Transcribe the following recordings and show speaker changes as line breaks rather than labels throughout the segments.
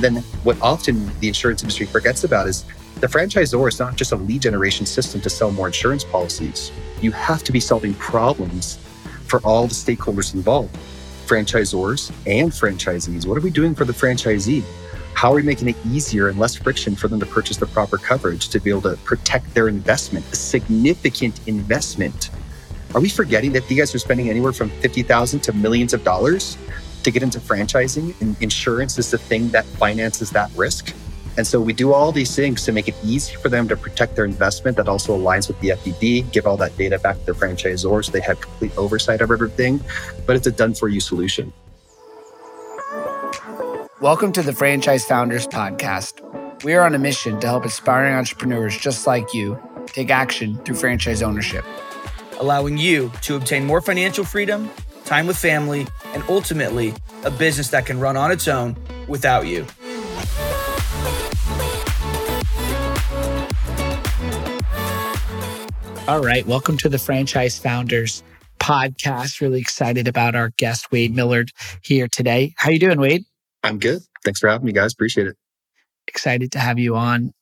Then what often the insurance industry forgets about is the franchisor is not just a lead generation system to sell more insurance policies. You have to be solving problems for all the stakeholders involved franchisors and franchisees. What are we doing for the franchisee? How are we making it easier and less friction for them to purchase the proper coverage to be able to protect their investment, a significant investment? Are we forgetting that you guys are spending anywhere from 50,000 to millions of dollars to get into franchising and insurance is the thing that finances that risk? And so we do all these things to make it easy for them to protect their investment that also aligns with the FDD, give all that data back to their franchisors so they have complete oversight of everything. But it's a done for you solution.
Welcome to the Franchise Founders Podcast. We are on a mission to help aspiring entrepreneurs just like you take action through franchise ownership,
allowing you to obtain more financial freedom, time with family, and ultimately a business that can run on its own without you.
All right. Welcome to the Franchise Founders podcast. Really excited about our guest, Wade Millward, here today. How you doing, Wade?
I'm good. Thanks for having me, guys. Appreciate it.
Excited to have you on.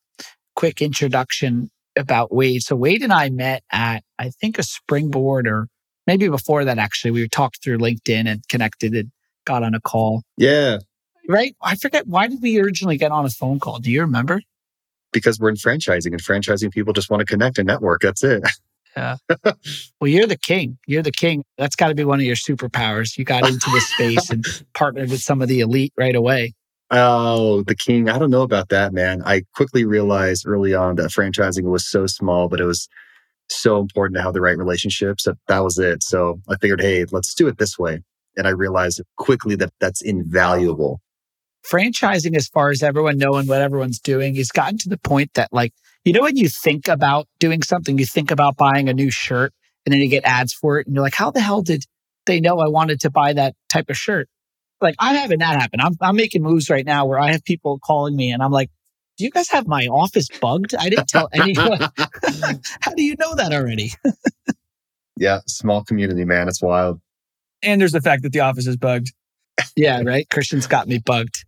Quick introduction about Wade. So Wade and I met at, I think, a springboard or maybe before that, actually. We talked through LinkedIn and connected and got on a call.
Yeah.
Right? I forget. Why did we originally get on a phone call? Do you remember?
because we're in franchising and franchising people just want to connect and network. That's it.
Yeah. well, you're the king. You're the king. That's got to be one of your superpowers. You got into this space and partnered with some of the elite right away.
Oh, the king. I don't know about that, man. I quickly realized early on that franchising was so small, but it was so important to have the right relationships that that was it. So I figured, hey, let's do it this way. And I realized quickly that that's invaluable
franchising, as far as everyone knowing what everyone's doing, has gotten to the point that, like, you know, when you think about doing something, you think about buying a new shirt and then you get ads for it. And you're like, how the hell did they know I wanted to buy that type of shirt? Like, I'm having that happen. I'm, I'm making moves right now where I have people calling me and I'm like, do you guys have my office bugged? I didn't tell anyone. how do you know that already?
yeah, small community, man. It's wild.
And there's the fact that the office is bugged
yeah, right. Christian's got me bugged.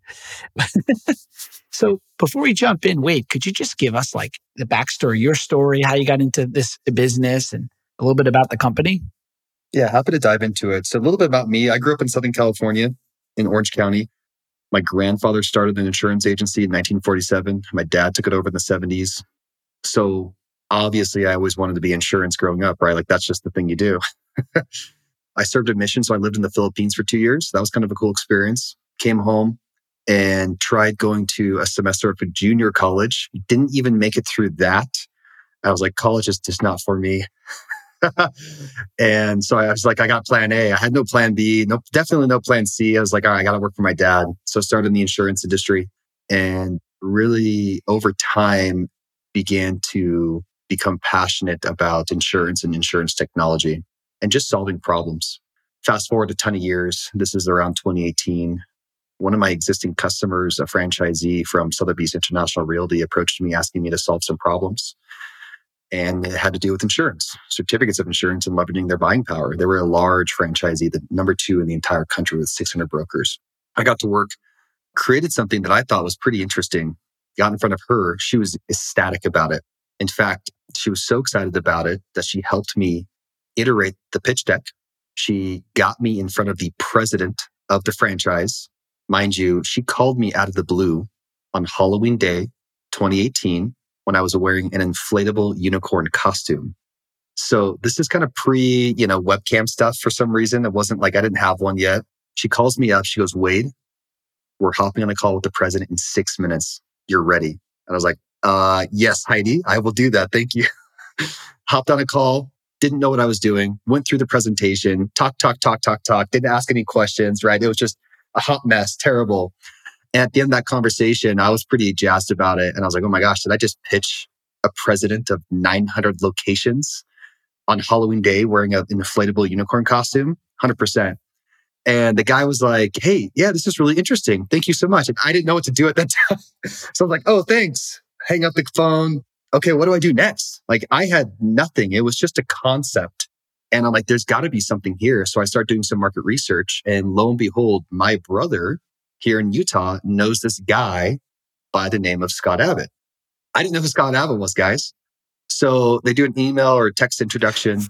so before we jump in, Wade, could you just give us like the backstory, your story, how you got into this business and a little bit about the company?
Yeah, happy to dive into it. So a little bit about me. I grew up in Southern California in Orange County. My grandfather started an insurance agency in 1947. My dad took it over in the 70s. So obviously I always wanted to be insurance growing up, right? Like that's just the thing you do. I served a mission. So I lived in the Philippines for two years. That was kind of a cool experience. Came home and tried going to a semester of a junior college. Didn't even make it through that. I was like, college is just not for me. and so I was like, I got plan A. I had no plan B, no, definitely no plan C. I was like, all right, I got to work for my dad. So I started in the insurance industry and really over time began to become passionate about insurance and insurance technology and just solving problems. Fast forward a ton of years. This is around 2018. One of my existing customers, a franchisee from Sotheby's International Realty, approached me asking me to solve some problems. And it had to do with insurance, certificates of insurance and leveraging their buying power. They were a large franchisee, the number two in the entire country with 600 brokers. I got to work, created something that I thought was pretty interesting, got in front of her. She was ecstatic about it. In fact, she was so excited about it that she helped me iterate the pitch deck. She got me in front of the president of the franchise. Mind you, she called me out of the blue on Halloween Day 2018 when I was wearing an inflatable unicorn costume. So this is kind of pre, you know, webcam stuff for some reason. It wasn't like I didn't have one yet. She calls me up. She goes, Wade, we're hopping on a call with the president in six minutes. You're ready. And I was like, uh, yes, Heidi, I will do that. Thank you. Hopped on a call, didn't know what I was doing, went through the presentation, talk, talk, talk, talk, talk, didn't ask any questions, right? It was just a hot mess, terrible. At the end of that conversation, I was pretty jazzed about it. And I was like, oh my gosh, did I just pitch a president of 900 locations on Halloween day wearing an inflatable unicorn costume? 100%. And the guy was like, Hey, yeah, this is really interesting. Thank you so much. And I didn't know what to do at that time. so I was like, Oh, thanks. Hang up the phone, okay, what do I do next? Like I had nothing. It was just a concept. And I'm like, there's got to be something here. So I start doing some market research. And lo and behold, my brother here in Utah knows this guy by the name of Scott Abbott. I didn't know who Scott Abbott was, guys. So they do an email or text introduction.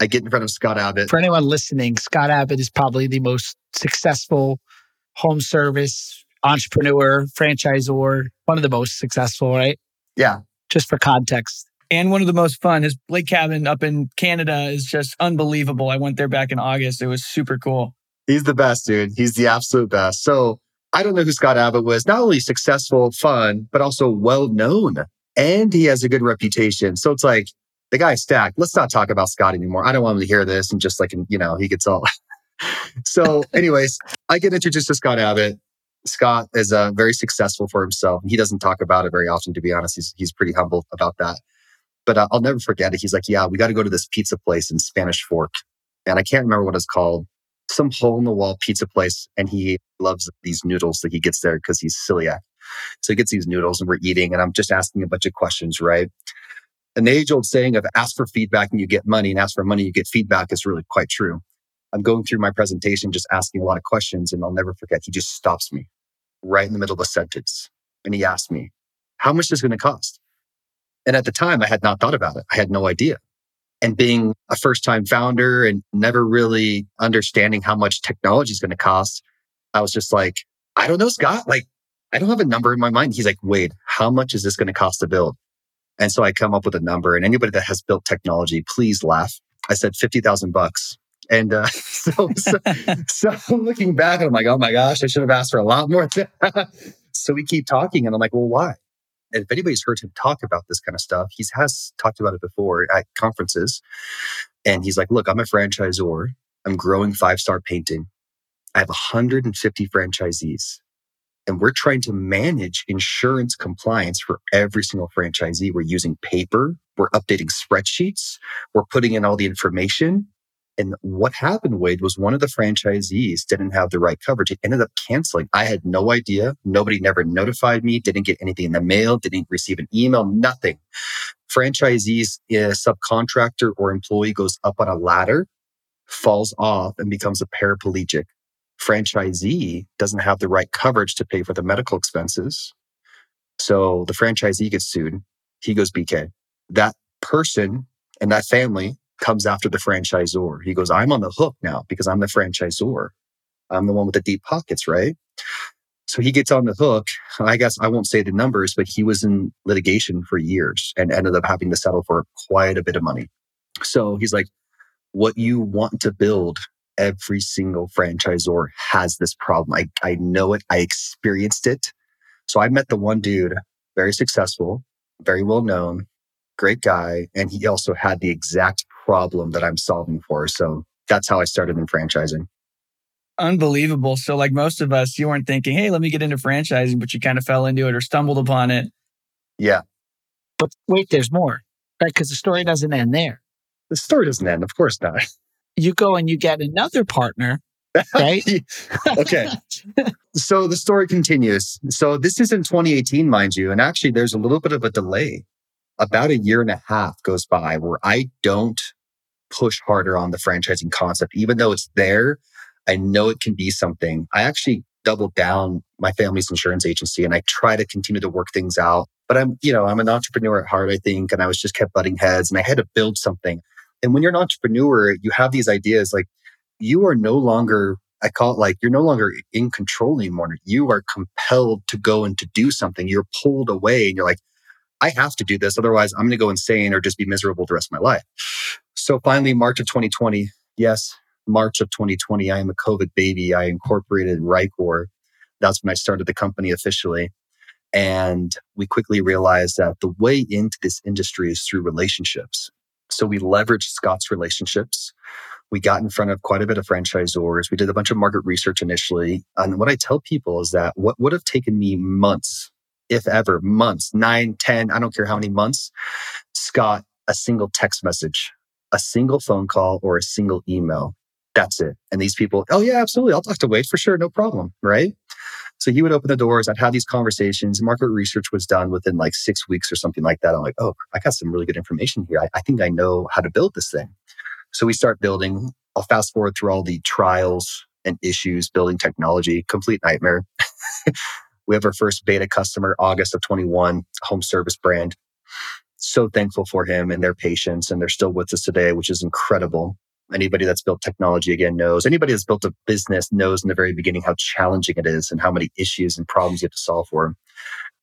I get in front of Scott Abbott.
For anyone listening, Scott Abbott is probably the most successful home service entrepreneur, franchisor, one of the most successful, right?
Yeah.
Just for context.
And one of the most fun. His lake cabin up in Canada is just unbelievable. I went there back in August. It was super cool.
He's the best, dude. He's the absolute best. So I don't know who Scott Abbott was. Not only successful, fun, but also well known. And he has a good reputation. So it's like the guy's stacked. Let's not talk about Scott anymore. I don't want him to hear this and just like, you know, he gets all. so, anyways, I get introduced to Scott Abbott. Scott is uh, very successful for himself. He doesn't talk about it very often, to be honest. He's, he's pretty humble about that. But uh, I'll never forget it. He's like, yeah, we got to go to this pizza place in Spanish Fork. And I can't remember what it's called some hole in the wall pizza place and he loves these noodles that he gets there because he's celiac. So he gets these noodles and we're eating and I'm just asking a bunch of questions, right? An age old saying of ask for feedback and you get money and ask for money, you get feedback is really quite true. I'm going through my presentation, just asking a lot of questions and I'll never forget. He just stops me right in the middle of a sentence and he asked me, how much is this going to cost? And at the time I had not thought about it. I had no idea and being a first time founder and never really understanding how much technology is going to cost, I was just like, I don't know, Scott. Like, I don't have a number in my mind. He's like, wait, how much is this going to cost to build? And so I come up with a number and anybody that has built technology, please laugh. I said 50,000 bucks. And uh, so, so, so looking back, I'm like, oh my gosh, I should have asked for a lot more. so we keep talking and I'm like, well, why? If anybody's heard him talk about this kind of stuff, he has talked about it before at conferences. And he's like, look, I'm a franchisor. I'm growing five star painting. I have 150 franchisees. And we're trying to manage insurance compliance for every single franchisee. We're using paper. We're updating spreadsheets. We're putting in all the information. And what happened, Wade, was one of the franchisees didn't have the right coverage. It ended up canceling. I had no idea. Nobody never notified me, didn't get anything in the mail, didn't receive an email, nothing. Franchisees, a subcontractor or employee goes up on a ladder, falls off, and becomes a paraplegic. Franchisee doesn't have the right coverage to pay for the medical expenses. So the franchisee gets sued. He goes BK. That person and that family comes after the franchisor. He goes, I'm on the hook now because I'm the franchisor. I'm the one with the deep pockets, right? So he gets on the hook. I guess I won't say the numbers, but he was in litigation for years and ended up having to settle for quite a bit of money. So he's like, what you want to build, every single franchisor has this problem. I, I know it. I experienced it. So I met the one dude, very successful, very well known, great guy. And he also had the exact problem that I'm solving for. So that's how I started in franchising.
Unbelievable. So, like most of us, you weren't thinking, hey, let me get into franchising, but you kind of fell into it or stumbled upon it.
Yeah.
But wait, there's more, right? Because the story doesn't end there.
The story doesn't end. Of course not.
You go and you get another partner, right?
okay. so the story continues. So this is in 2018, mind you. And actually, there's a little bit of a delay about a year and a half goes by where I don't push harder on the franchising concept, even though it's there. I know it can be something. I actually doubled down my family's insurance agency and I try to continue to work things out. But I'm, you know, I'm an entrepreneur at heart, I think, and I was just kept butting heads and I had to build something. And when you're an entrepreneur, you have these ideas like you are no longer, I call it like you're no longer in control anymore. You are compelled to go and to do something. You're pulled away and you're like, I have to do this. Otherwise, I'm going to go insane or just be miserable the rest of my life. So finally, March of 2020, yes, March of 2020, I am a COVID baby. I incorporated Rikor. That's when I started the company officially. And we quickly realized that the way into this industry is through relationships. So we leveraged Scott's relationships. We got in front of quite a bit of franchisors. We did a bunch of market research initially. And what I tell people is that what would have taken me months if ever, months, nine, ten, I don't care how many months, Scott, a single text message, a single phone call, or a single email. That's it. And these people, oh, yeah, absolutely. I'll talk to Wade for sure. No problem. Right. So he would open the doors. I'd have these conversations. Market research was done within like six weeks or something like that. I'm like, oh, I got some really good information here. I, I think I know how to build this thing. So we start building. I'll fast forward through all the trials, and issues building technology, complete nightmare. we have our first beta customer, August of 21, home service brand. So thankful for him and their patience, and they're still with us today, which is incredible. Anybody that's built technology again knows. Anybody that's built a business knows in the very beginning how challenging it is and how many issues and problems you have to solve for.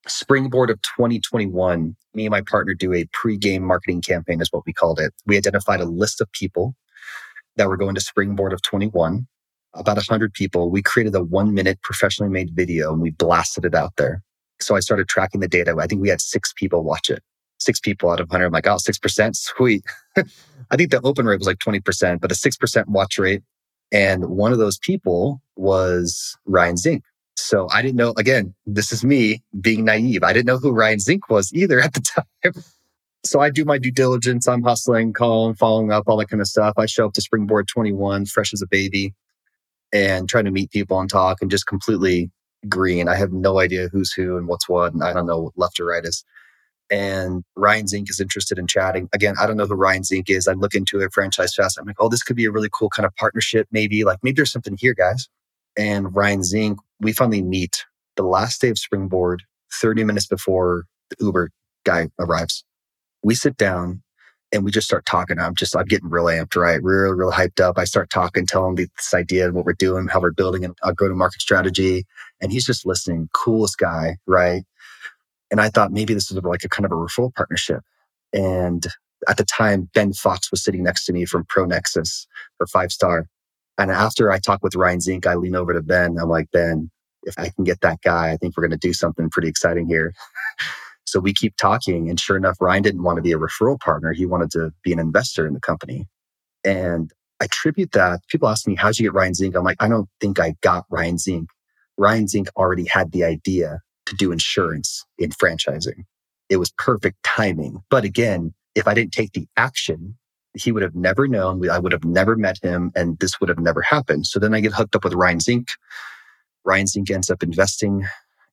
Springboard of 2021, me and my partner do a pre-game marketing campaign, is what we called it. We identified a list of people that were going to Springboard of 21, about 100 people. We created a one minute professionally made video and we blasted it out there. So I started tracking the data. I think we had six people watch it. Six people out of 100. I'm like, oh, 6%? Sweet. I think the open rate was like 20%, but a 6% watch rate. And one of those people was Ryan Zink. So I didn't know, again, this is me being naive. I didn't know who Ryan Zink was either at the time. So I do my due diligence. I'm hustling, calling, following up, all that kind of stuff. I show up to Springboard 21, fresh as a baby, and trying to meet people and talk and just completely green. I have no idea who's who and what's what. And I don't know left or right is. And Ryan Zink is interested in chatting. Again, I don't know who Ryan Zink is. I look into it, franchise fast. I'm like, oh, this could be a really cool kind of partnership, maybe. Like, maybe there's something here, guys. And Ryan Zink, we finally meet the last day of Springboard, 30 minutes before the Uber guy arrives we sit down and we just start talking. I'm just, I'm getting real amped, right? Really, really hyped up. I start talking, telling him this idea and what we're doing, how we're building a go to market strategy. And he's just listening. Coolest guy, right? And I thought maybe this is like a kind of a referral partnership. And at the time, Ben Fox was sitting next to me from ProNexus for five star. And after I talked with Ryan Zink, I lean over to Ben. I'm like, Ben, if I can get that guy, I think we're going to do something pretty exciting here. So we keep talking. And sure enough, Ryan didn't want to be a referral partner. He wanted to be an investor in the company. And I attribute that. People ask me, how'd you get Ryan Zink? I'm like, I don't think I got Ryan Zink. Ryan Zink already had the idea to do insurance in franchising. It was perfect timing. But again, if I didn't take the action, he would have never known. I would have never met him and this would have never happened. So then I get hooked up with Ryan Zink. Ryan Zink ends up investing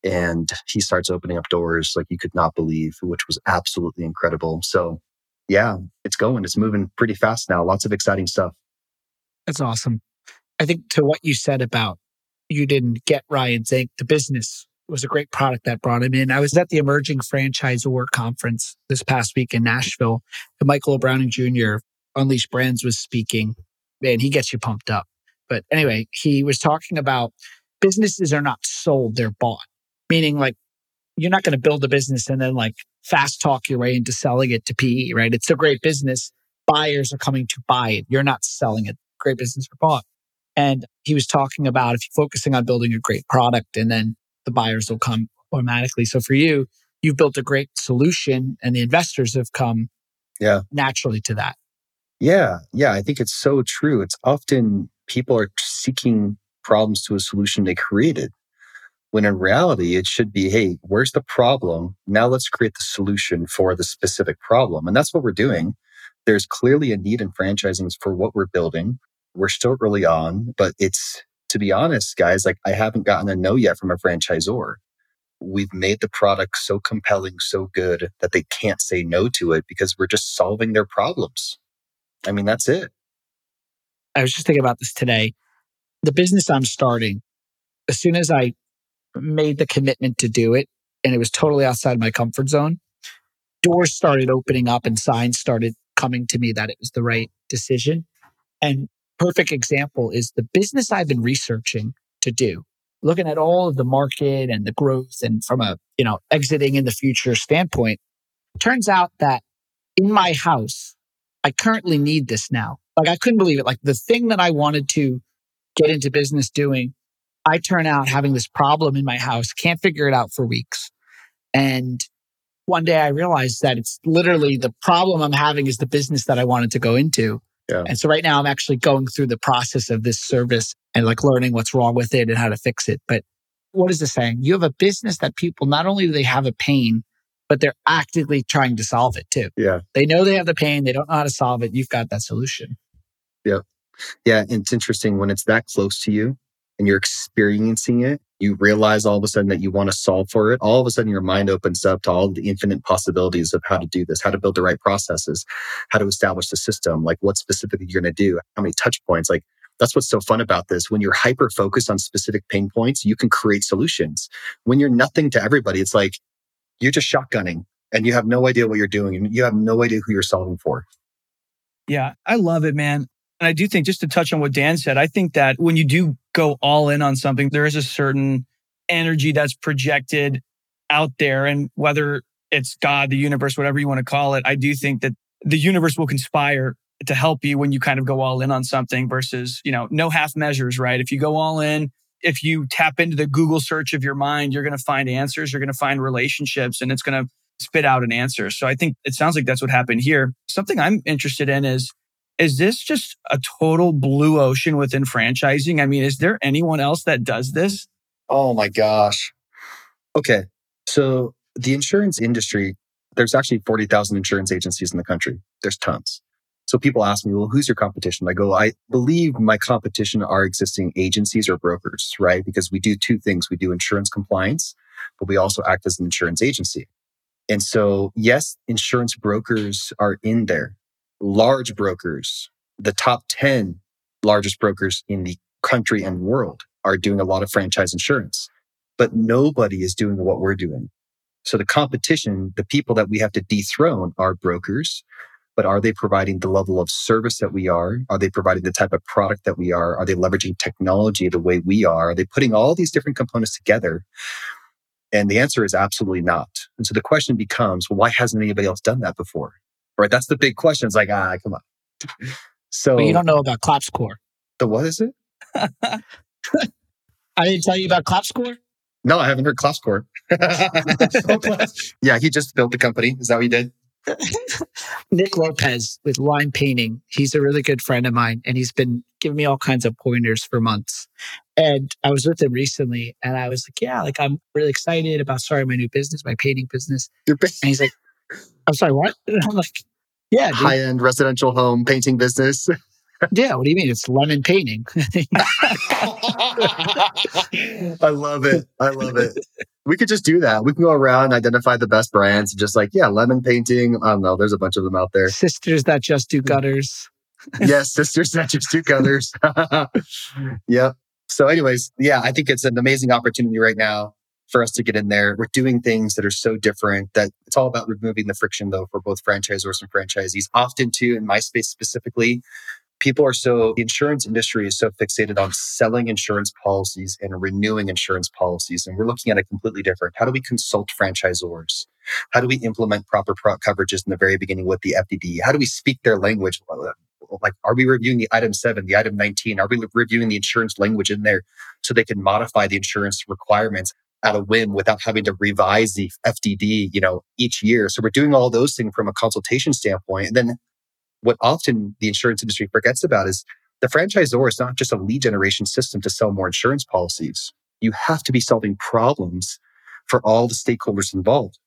and he starts opening up doors like you could not believe, which was absolutely incredible. So, yeah, it's going. It's moving pretty fast now. Lots of exciting stuff.
That's awesome. I think to what you said about you didn't get Ryan Zink, the business was a great product that brought him in. I was at the Emerging Franchisor Conference this past week in Nashville, and Michael Browning Jr., Unleash Brands, was speaking. Man, he gets you pumped up. But anyway, he was talking about businesses are not sold, they're bought meaning like you're not going to build a business and then like fast talk your way into selling it to PE, right? It's a great business. Buyers are coming to buy it. You're not selling it. Great business for bought. And he was talking about if you're focusing on building a great product and then the buyers will come automatically. So for you, you've built a great solution and the investors have come
yeah.
naturally to that.
Yeah. Yeah. I think it's so true. It's often people are seeking problems to a solution they created. When in reality, it should be, hey, where's the problem? Now let's create the solution for the specific problem. And that's what we're doing. There's clearly a need in franchising for what we're building. We're still early on, but it's, to be honest, guys, like I haven't gotten a no yet from a franchisor. We've made the product so compelling, so good that they can't say no to it because we're just solving their problems. I mean, that's it.
I was just thinking about this today. The business I'm starting, as soon as I made the commitment to do it and it was totally outside my comfort zone, doors started opening up and signs started coming to me that it was the right decision. And perfect example is the business I've been researching to do, looking at all of the market and the growth and from a, you know, exiting in the future standpoint. Turns out that in my house, I currently need this now. Like I couldn't believe it. Like the thing that I wanted to get into business doing I turn out having this problem in my house, can't figure it out for weeks. And one day I realized that it's literally the problem I'm having is the business that I wanted to go into. Yeah. And so right now I'm actually going through the process of this service and like learning what's wrong with it and how to fix it. But what is the saying? You have a business that people not only do they have a pain, but they're actively trying to solve it too.
Yeah.
They know they have the pain, they don't know how to solve it. You've got that solution.
Yeah. Yeah. It's interesting when it's that close to you and you're experiencing it, you realize all of a sudden that you want to solve for it. All of a sudden, your mind opens up to all the infinite possibilities of how to do this, how to build the right processes, how to establish the system, like what specifically you're going to do, how many touch points. Like That's what's so fun about this. When you're hyper focused on specific pain points, you can create solutions. When you're nothing to everybody, it's like you're just shotgunning and you have no idea what you're doing and you have no idea who you're solving for.
Yeah, I love it, man. And I do think, just to touch on what Dan said, I think that when you do go all in on something, there is a certain energy that's projected out there. And whether it's God, the universe, whatever you want to call it, I do think that the universe will conspire to help you when you kind of go all in on something versus, you know, no half measures, right? If you go all in, if you tap into the Google search of your mind, you're going to find answers, you're going to find relationships, and it's going to spit out an answer. So I think it sounds like that's what happened here. Something I'm interested in is is this just a total blue ocean within franchising? I mean, is there anyone else that does this?
Oh my gosh. Okay. So the insurance industry, there's actually 40,000 insurance agencies in the country. There's tons. So people ask me, well, who's your competition? I go, I believe my competition are existing agencies or brokers, right? Because we do two things. We do insurance compliance, but we also act as an insurance agency. And so, yes, insurance brokers are in there. Large brokers, the top 10 largest brokers in the country and world are doing a lot of franchise insurance, but nobody is doing what we're doing. So the competition, the people that we have to dethrone are brokers, but are they providing the level of service that we are? Are they providing the type of product that we are? Are they leveraging technology the way we are? Are they putting all these different components together and the answer is absolutely not. And so the question becomes, why hasn't anybody else done that before? Right? That's the big question. It's like, ah, come on. So
but you don't know about ClapScore.
The what is it?
I didn't tell you about ClapScore.
No, I haven't heard ClapScore. yeah, he just built the company. Is that what he did?
Nick Lopez with Line Painting. He's a really good friend of mine, and he's been giving me all kinds of pointers for months. And I was with him recently, and I was like, "Yeah, like I'm really excited about starting my new business, my painting business." Your business? And he's like, "I'm sorry, what?" And I'm like, "Yeah,
high end residential home painting business."
yeah, what do you mean? It's lemon painting.
I love it. I love it. We could just do that. We can go around, identify the best brands, and just like, yeah, lemon painting. I don't know. There's a bunch of them out there.
Sisters that just do gutters.
yes, sisters that just do gutters. yep. So, anyways, yeah, I think it's an amazing opportunity right now for us to get in there. We're doing things that are so different that it's all about removing the friction, though, for both franchisors and franchisees. Often, too, in my space specifically, people are so the insurance industry is so fixated on selling insurance policies and renewing insurance policies and we're looking at it completely different. How do we consult franchisors? How do we implement proper pro- coverages in the very beginning with the fdd how do we speak their language? Uh, like are we reviewing the item 7 the item 19 are we reviewing the insurance language in there so they can modify the insurance requirements at a whim without having to revise the FDD, you know, each year. So we're doing all those things from a consultation standpoint. And then what often the insurance industry forgets about is the franchisor is not just a lead generation system to sell more insurance policies. You have to be solving problems for all the stakeholders involved,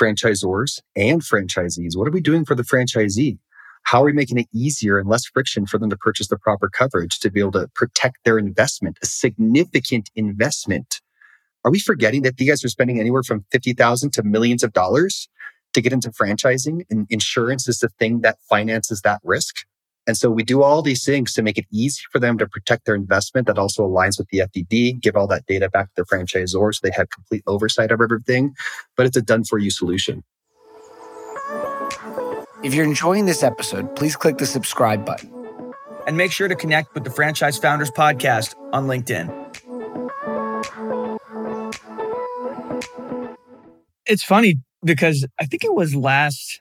franchisors and franchisees. What are we doing for the franchisee? How are we making it easier and less friction for them to purchase the proper coverage to be able to protect their investment, a significant investment? Are we forgetting that these guys are spending anywhere from 50,000 to millions of dollars to get into franchising and insurance is the thing that finances that risk. And so we do all these things to make it easy for them to protect their investment that also aligns with the FDD, give all that data back to the franchisor so they have complete oversight of everything. But it's a done for you solution.
If you're enjoying this episode, please click the subscribe button.
And make sure to connect with the Franchise Founders Podcast on LinkedIn. It's funny because I think it was last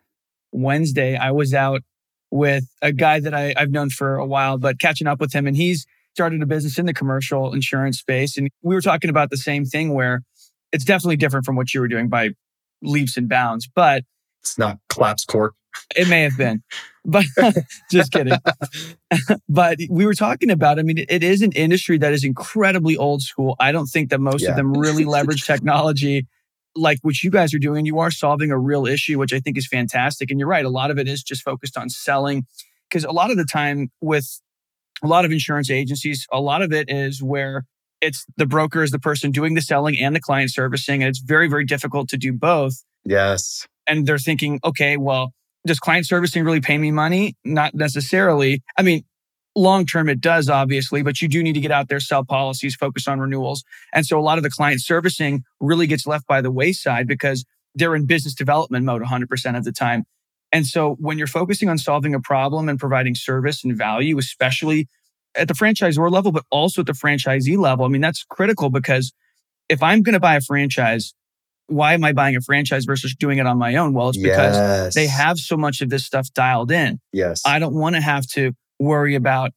Wednesday, I was out with a guy that I, I've known for a while, but catching up with him, and he's started a business in the commercial insurance space. And we were talking about the same thing where it's definitely different from what you were doing by leaps and bounds, but
it's not ClapScore.
It may have been, but just kidding. but we were talking about, I mean, it is an industry that is incredibly old school. I don't think that most yeah. of them really leverage technology like what you guys are doing, you are solving a real issue, which I think is fantastic. And you're right, a lot of it is just focused on selling. Because a lot of the time with a lot of insurance agencies, a lot of it is where it's the broker is the person doing the selling and the client servicing. And it's very, very difficult to do both.
Yes.
And they're thinking, okay, well, does client servicing really pay me money? Not necessarily. I mean, long term, it does, obviously, but you do need to get out there, sell policies, focus on renewals. And so a lot of the client servicing really gets left by the wayside because they're in business development mode 100% of the time. And so when you're focusing on solving a problem and providing service and value, especially at the franchisor level, but also at the franchisee level, I mean, that's critical because if I'm going to buy a franchise, why am I buying a franchise versus doing it on my own? Well, it's because
Yes.
they have so much of this stuff dialed in.
Yes.
I don't want to have to worry about,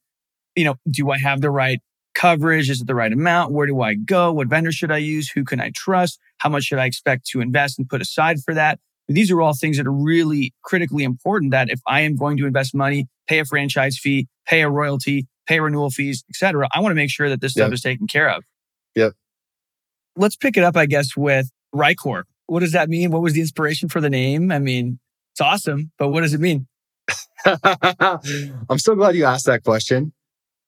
you know, do I have the right coverage? Is it the right amount? Where do I go? What vendor should I use? Who can I trust? How much should I expect to invest and put aside for that? These are all things that are really critically important that if I am going to invest money, pay a franchise fee, pay a royalty, pay renewal fees, et cetera, I want to make sure that this stuff is taken care of.
Yep.
Let's pick it up, I guess, with Rikor. What does that mean? What was the inspiration for the name? I mean, it's awesome, but what does it mean?
I'm so glad you asked that question.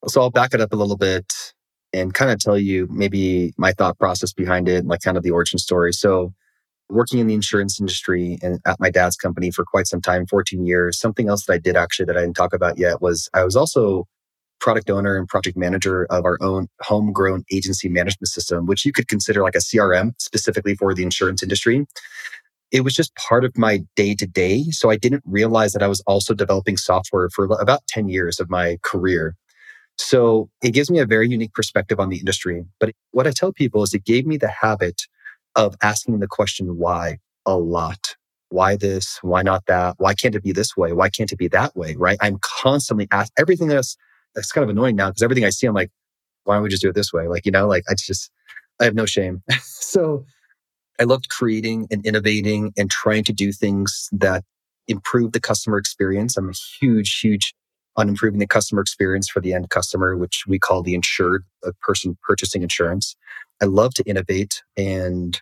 So I'll back it up a little bit and kind of tell you maybe my thought process behind it, like kind of the origin story. So working in the insurance industry and at my dad's company for quite some time, 14 years, something else that I did actually that I didn't talk about yet was I was also product owner and project manager of our own homegrown agency management system, which you could consider like a CRM specifically for the insurance industry it was just part of my day to day. So I didn't realize that I was also developing software for about 10 years of my career. So it gives me a very unique perspective on the industry. But what I tell people is it gave me the habit of asking the question why a lot. Why this? Why not that? Why can't it be this way? Why can't it be that way? Right? I'm constantly asked everything that's that's kind of annoying now because everything I see, I'm like, why don't we just do it this way? Like, you know, like I just I have no shame. so I loved creating and innovating and trying to do things that improve the customer experience. I'm a huge, huge on improving the customer experience for the end customer, which we call the insured, a person purchasing insurance. I love to innovate and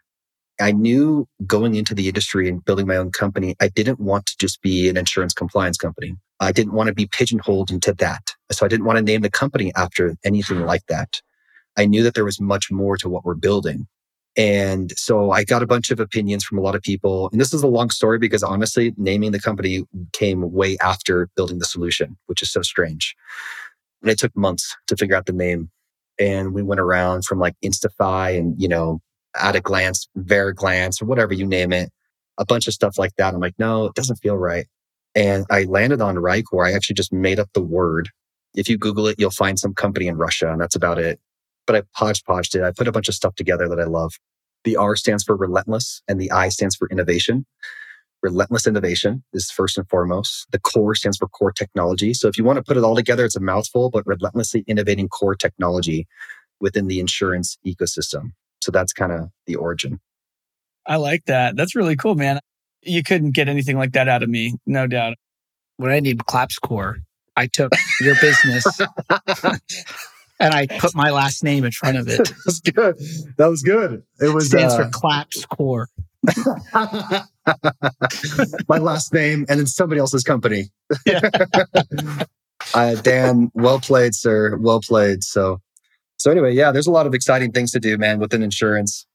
I knew going into the industry and building my own company, I didn't want to just be an insurance compliance company. I didn't want to be pigeonholed into that. So I didn't want to name the company after anything like that. I knew that there was much more to what we're building. And so I got a bunch of opinions from a lot of people. And this is a long story because honestly, naming the company came way after building the solution, which is so strange. And it took months to figure out the name. And we went around from like Instify and, you know, at a glance, Veriglance, or whatever you name it, a bunch of stuff like that. I'm like, no, it doesn't feel right. And I landed on Rikor. I actually just made up the word. If you Google it, you'll find some company in Russia, and that's about it. But I hodgepodged it. I put a bunch of stuff together that I love. The R stands for relentless, and the I stands for innovation. Relentless innovation is first and foremost. The core stands for core technology. So if you want to put it all together, it's a mouthful, but relentlessly innovating core technology within the insurance ecosystem. So that's kind of the origin.
I like that. That's really cool, man. You couldn't get anything like that out of me, no doubt.
When I named Clapscore, I took your business and I put my last name in front of it.
that was good. That was good. It
It
was
stands
uh,
for Clapscore.
my last name and then somebody else's company.
Yeah.
uh, Dan, well played, sir. Well played. So, so anyway, yeah, there's a lot of exciting things to do, man, within insurance.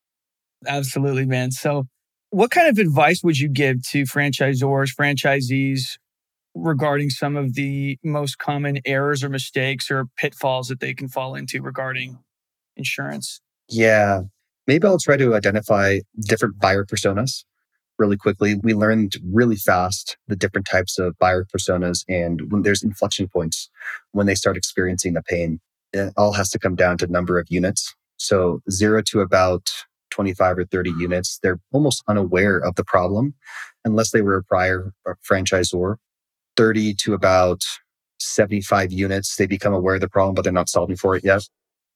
Absolutely, man. So, what kind of advice would you give to franchisors, franchisees regarding some of the most common errors or mistakes or pitfalls that they can fall into regarding insurance?
Yeah, maybe I'll try to identify different buyer personas really quickly. We learned really fast the different types of buyer personas and when there's inflection points when they start experiencing the pain. It all has to come down to number of units. So zero to about 25 or 30 units, they're almost unaware of the problem unless they were a prior uh, franchisor. 30 to about 75 units, they become aware of the problem, but they're not solving for it yet.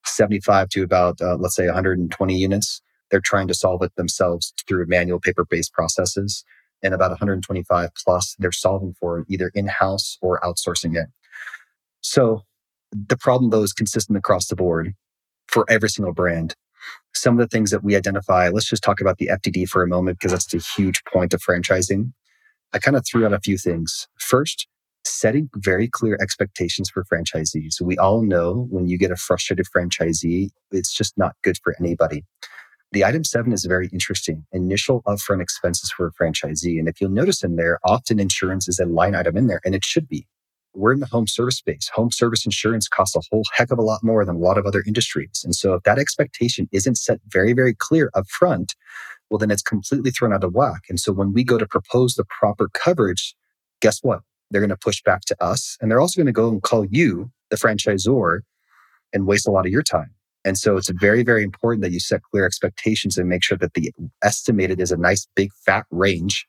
75 to about, uh, let's say 120 units, they're trying to solve it themselves through manual paper based processes. And about 125 plus, they're solving for it either in house or outsourcing it. So the problem, though, is consistent across the board for every single brand. Some of the things that we identify, let's just talk about the FDD for a moment, because that's the huge point of franchising. I kind of threw out a few things. First, setting very clear expectations for franchisees. We all know when you get a frustrated franchisee, it's just not good for anybody. The item seven is very interesting. Initial upfront expenses for a franchisee. And if you'll notice in there, often insurance is a line item in there, and it should be. we're in the home service space. Home service insurance costs a whole heck of a lot more than a lot of other industries. And so if that expectation isn't set very, very clear up front, well, then it's completely thrown out of whack. And so when we go to propose the proper coverage, guess what? They're going to push back to us. And they're also going to go and call you, the franchisor, and waste a lot of your time. And so it's very, very important that you set clear expectations and make sure that the estimated is a nice big fat range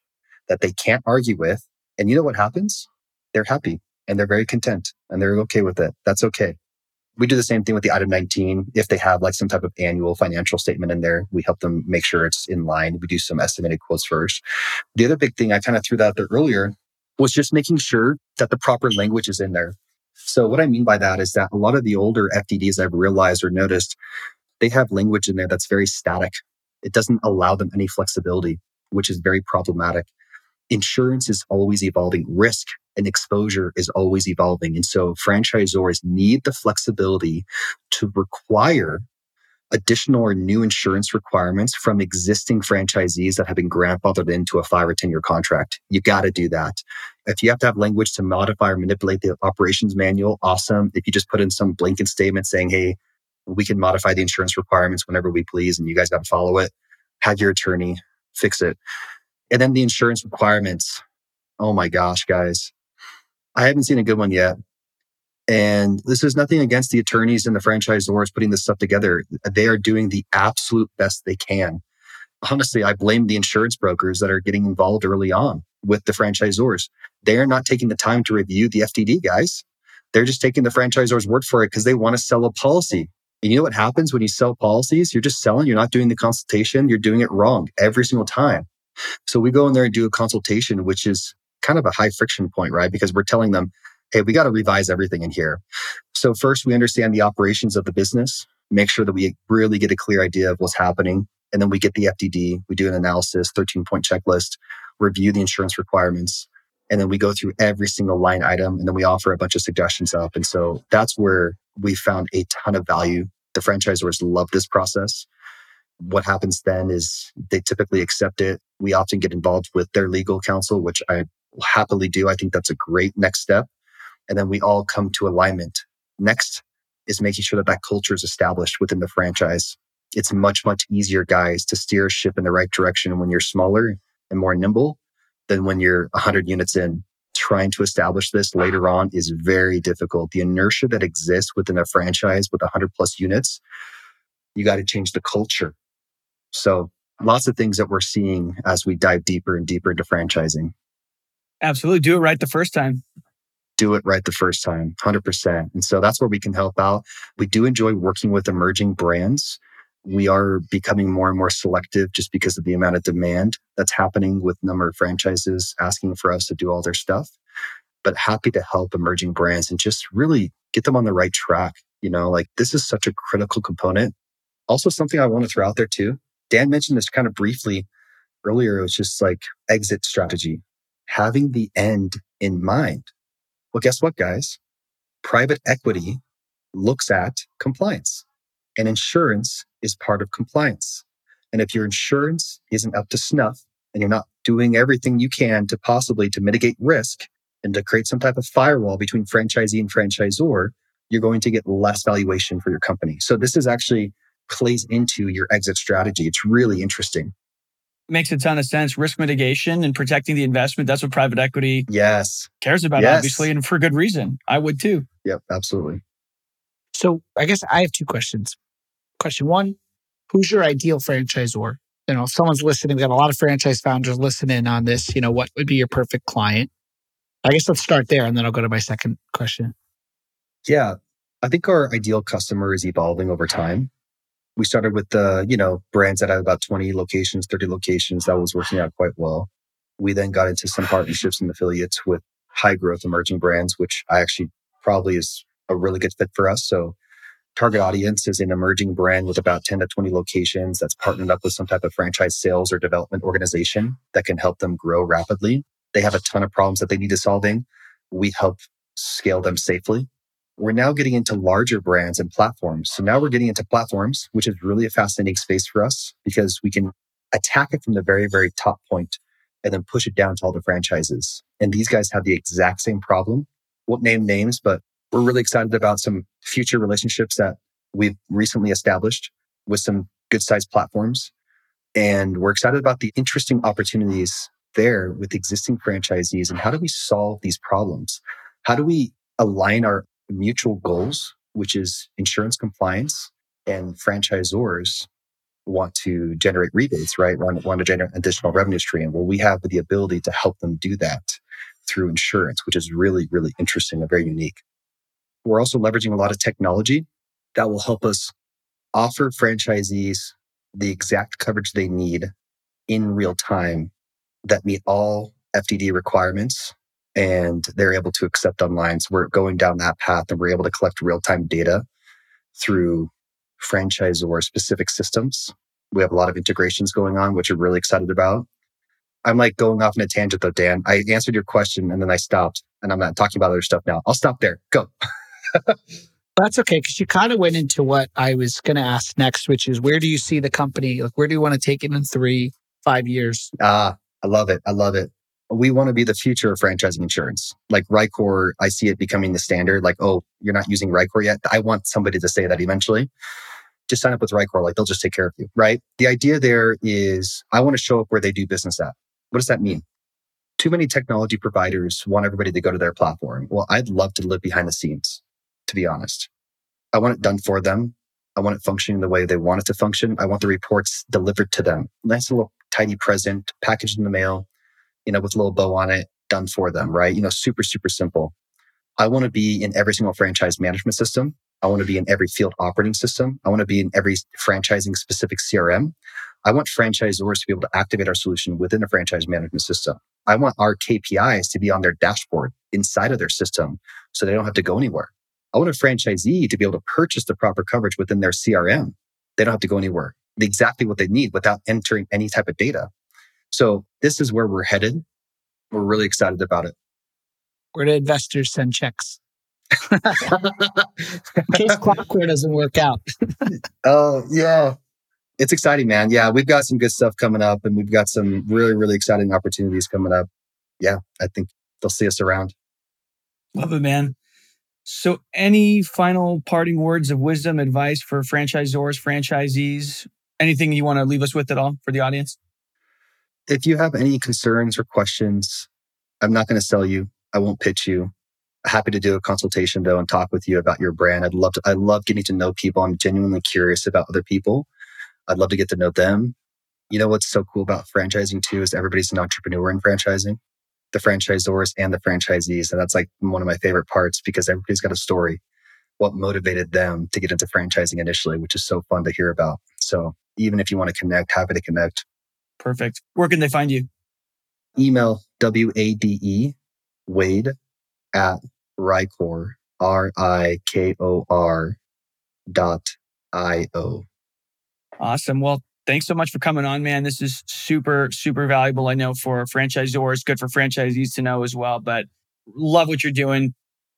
that they can't argue with. And you know what happens? They're happy and they're very content and they're okay with it. That's okay. We do the same thing with the item 19. If they have like some type of annual financial statement in there, we help them make sure it's in line. We do some estimated quotes first. The other big thing I kind of threw that out there earlier was just making sure that the proper language is in there. So what I mean by that is that a lot of the older FDDs I've realized or noticed, they have language in there that's very static. It doesn't allow them any flexibility, which is very problematic. Insurance is always evolving. Risk and exposure is always evolving. And so franchisors need the flexibility to require additional or new insurance requirements from existing franchisees that have been grandfathered into a five or 10 year contract. You got to do that. If you have to have language to modify or manipulate the operations manual, awesome. If you just put in some blanket statement saying, hey, we can modify the insurance requirements whenever we please and you guys got to follow it, have your attorney fix it. And then the insurance requirements. Oh my gosh, guys. I haven't seen a good one yet. And this is nothing against the attorneys and the franchisors putting this stuff together. They are doing the absolute best they can. Honestly, I blame the insurance brokers that are getting involved early on with the franchisors. They're not taking the time to review the FDD guys. They're just taking the franchisor's word for it because they want to sell a policy. And you know what happens when you sell policies? You're just selling, you're not doing the consultation, you're doing it wrong every single time. So we go in there and do a consultation, which is kind of a high friction point, right? Because we're telling them, hey, we got to revise everything in here. So first, we understand the operations of the business, make sure that we really get a clear idea of what's happening. And then we get the FDD, we do an analysis, 13 point checklist, review the insurance requirements. And then we go through every single line item and then we offer a bunch of suggestions up. And so that's where we found a ton of value. The franchisors love this process. What happens then is they typically accept it. We often get involved with their legal counsel, which I happily do. I think that's a great next step. And then we all come to alignment. Next is making sure that that culture is established within the franchise. It's much, much easier, guys, to steer a ship in the right direction when you're smaller and more nimble than when you're 100 units in. Trying to establish this later on is very difficult. The inertia that exists within a franchise with 100 plus units, you got to change the culture. So, lots of things that we're seeing as we dive deeper and deeper into franchising.
Absolutely. Do it right the first time.
Do it right the first time, 100%. And so that's where we can help out. We do enjoy working with emerging brands. We are becoming more and more selective just because of the amount of demand that's happening with number of franchises asking for us to do all their stuff. But happy to help emerging brands and just really get them on the right track. You know, like this is such a critical component. Also, something I want to throw out there too. Dan mentioned this kind of briefly earlier. It was just like exit strategy having the end in mind. Well, guess what, guys? Private equity looks at compliance and insurance is part of compliance. And if your insurance isn't up to snuff and you're not doing everything you can to possibly to mitigate risk and to create some type of firewall between franchisee and franchisor, you're going to get less valuation for your company. So this is actually plays into your exit strategy. It's really interesting
makes a ton of sense. Risk mitigation and protecting the investment. That's what private equity
yes
cares about, yes. obviously, and for good reason. I would too.
Yep, absolutely.
So I guess I have two questions. Question one, who's your ideal franchisor? You know, if someone's listening, we got a lot of franchise founders listening on this. You know, what would be your perfect client? I guess let's start there and then I'll go to my second question.
Yeah. I think our ideal customer is evolving over time we started with the, you know, brands that had about 20 locations, 30 locations. That was working out quite well. We then got into some partnerships and affiliates with high growth emerging brands, which I actually probably is a really good fit for us. So target audience is an emerging brand with about 10 to 20 locations that's partnered up with some type of franchise sales or development organization that can help them grow rapidly. They have a ton of problems that they need to solving. We help scale them safely we're now getting into larger brands and platforms. So now we're getting into platforms, which is really a fascinating space for us because we can attack it from the very, very top point and then push it down to all the franchises. And these guys have the exact same problem. Won't name names, but we're really excited about some future relationships that we've recently established with some good sized platforms. And we're excited about the interesting opportunities there with existing franchisees and how do we solve these problems? How do we align our mutual goals, which is insurance compliance and franchisors want to generate rebates, right? Want, want to generate additional revenue stream. Well, we have the ability to help them do that through insurance, which is really, really interesting and very unique. We're also leveraging a lot of technology that will help us offer franchisees the exact coverage they need in real time that meet all FDD requirements and they're able to accept online. So we're going down that path and we're able to collect real time data through franchisor specific systems. We have a lot of integrations going on, which we're really excited about. I'm like going off in a tangent though, Dan. I answered your question and then I stopped and I'm not talking about other stuff now. I'll stop there. Go.
That's okay because you kind of went into what I was going to ask next, which is where do you see the company? Like, where do you want to take it in three, five years?
Ah, I love it. I love it. We want to be the future of franchising insurance. Like Rikor, I see it becoming the standard. Like, oh, you're not using Rikor yet. I want somebody to say that eventually. Just sign up with Rikor. Like, they'll just take care of you, right? The idea there is I want to show up where they do business at. What does that mean? Too many technology providers want everybody to go to their platform. Well, I'd love to live behind the scenes to be honest. I want it done for them. I want it functioning the way they want it to function. I want the reports delivered to them. Nice little tidy present, packaged in the mail, you know, with a little bow on it, done for them, right? You know, super, super simple. I want to be in every single franchise management system. I want to be in every field operating system. I want to be in every franchising specific CRM. I want franchisors to be able to activate our solution within a franchise management system. I want our KPIs to be on their dashboard inside of their system so they don't have to go anywhere. I want a franchisee to be able to purchase the proper coverage within their CRM. They don't have to go anywhere. Exactly what they need without entering any type of data. So this is where we're headed. We're really excited about it.
Where do investors send checks? in case Clockcore doesn't work out.
oh, yeah. It's exciting, man. Yeah, we've got some good stuff coming up and we've got some really, really exciting opportunities coming up. Yeah, I think they'll see us around.
Love it, man. So, any final parting words of wisdom, advice for franchisors, franchisees? Anything you want to leave us with at all for the audience?
If you have any concerns or questions, I'm not going to sell you. I won't pitch you. Happy to do a consultation though and talk with you about your brand. I'd love to, I love getting to know people. I'm genuinely curious about other people. I'd love to get to know them. You know what's so cool about franchising too is everybody's an entrepreneur in franchising the franchisors and the franchisees. And that's like one of my favorite parts because everybody's got a story, what motivated them to get into franchising initially, which is so fun to hear about. So even if you want to connect, happy to connect.
Perfect. Where can they find you?
Email W-A-D-E Wade at Rikor, R-I-K-O-R dot I-O.
Awesome. Well, thanks so much for coming on, man. This is super, super valuable. I know for franchisors, good for franchisees to know as well. But love what you're doing.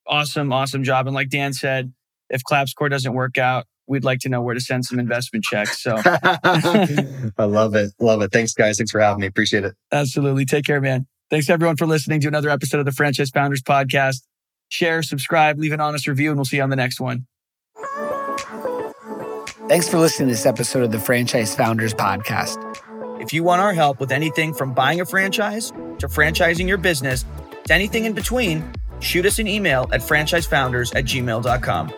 Awesome, awesome job. And like Dan said, if ClapsCore doesn't work out, we'd like to know where to send some investment checks. So
I love it. Love it. Thanks, guys. Thanks for having me. Appreciate it.
Absolutely. Take care, man. Thanks everyone for listening to another episode of the Franchise Founders Podcast. Share, subscribe, leave an honest review, and we'll see you on the next one.
Thanks for listening to this episode of the Franchise Founders Podcast.
If you want our help with anything from buying a franchise to franchising your business to anything in between, shoot us an email at franchisefounders at gmail.com.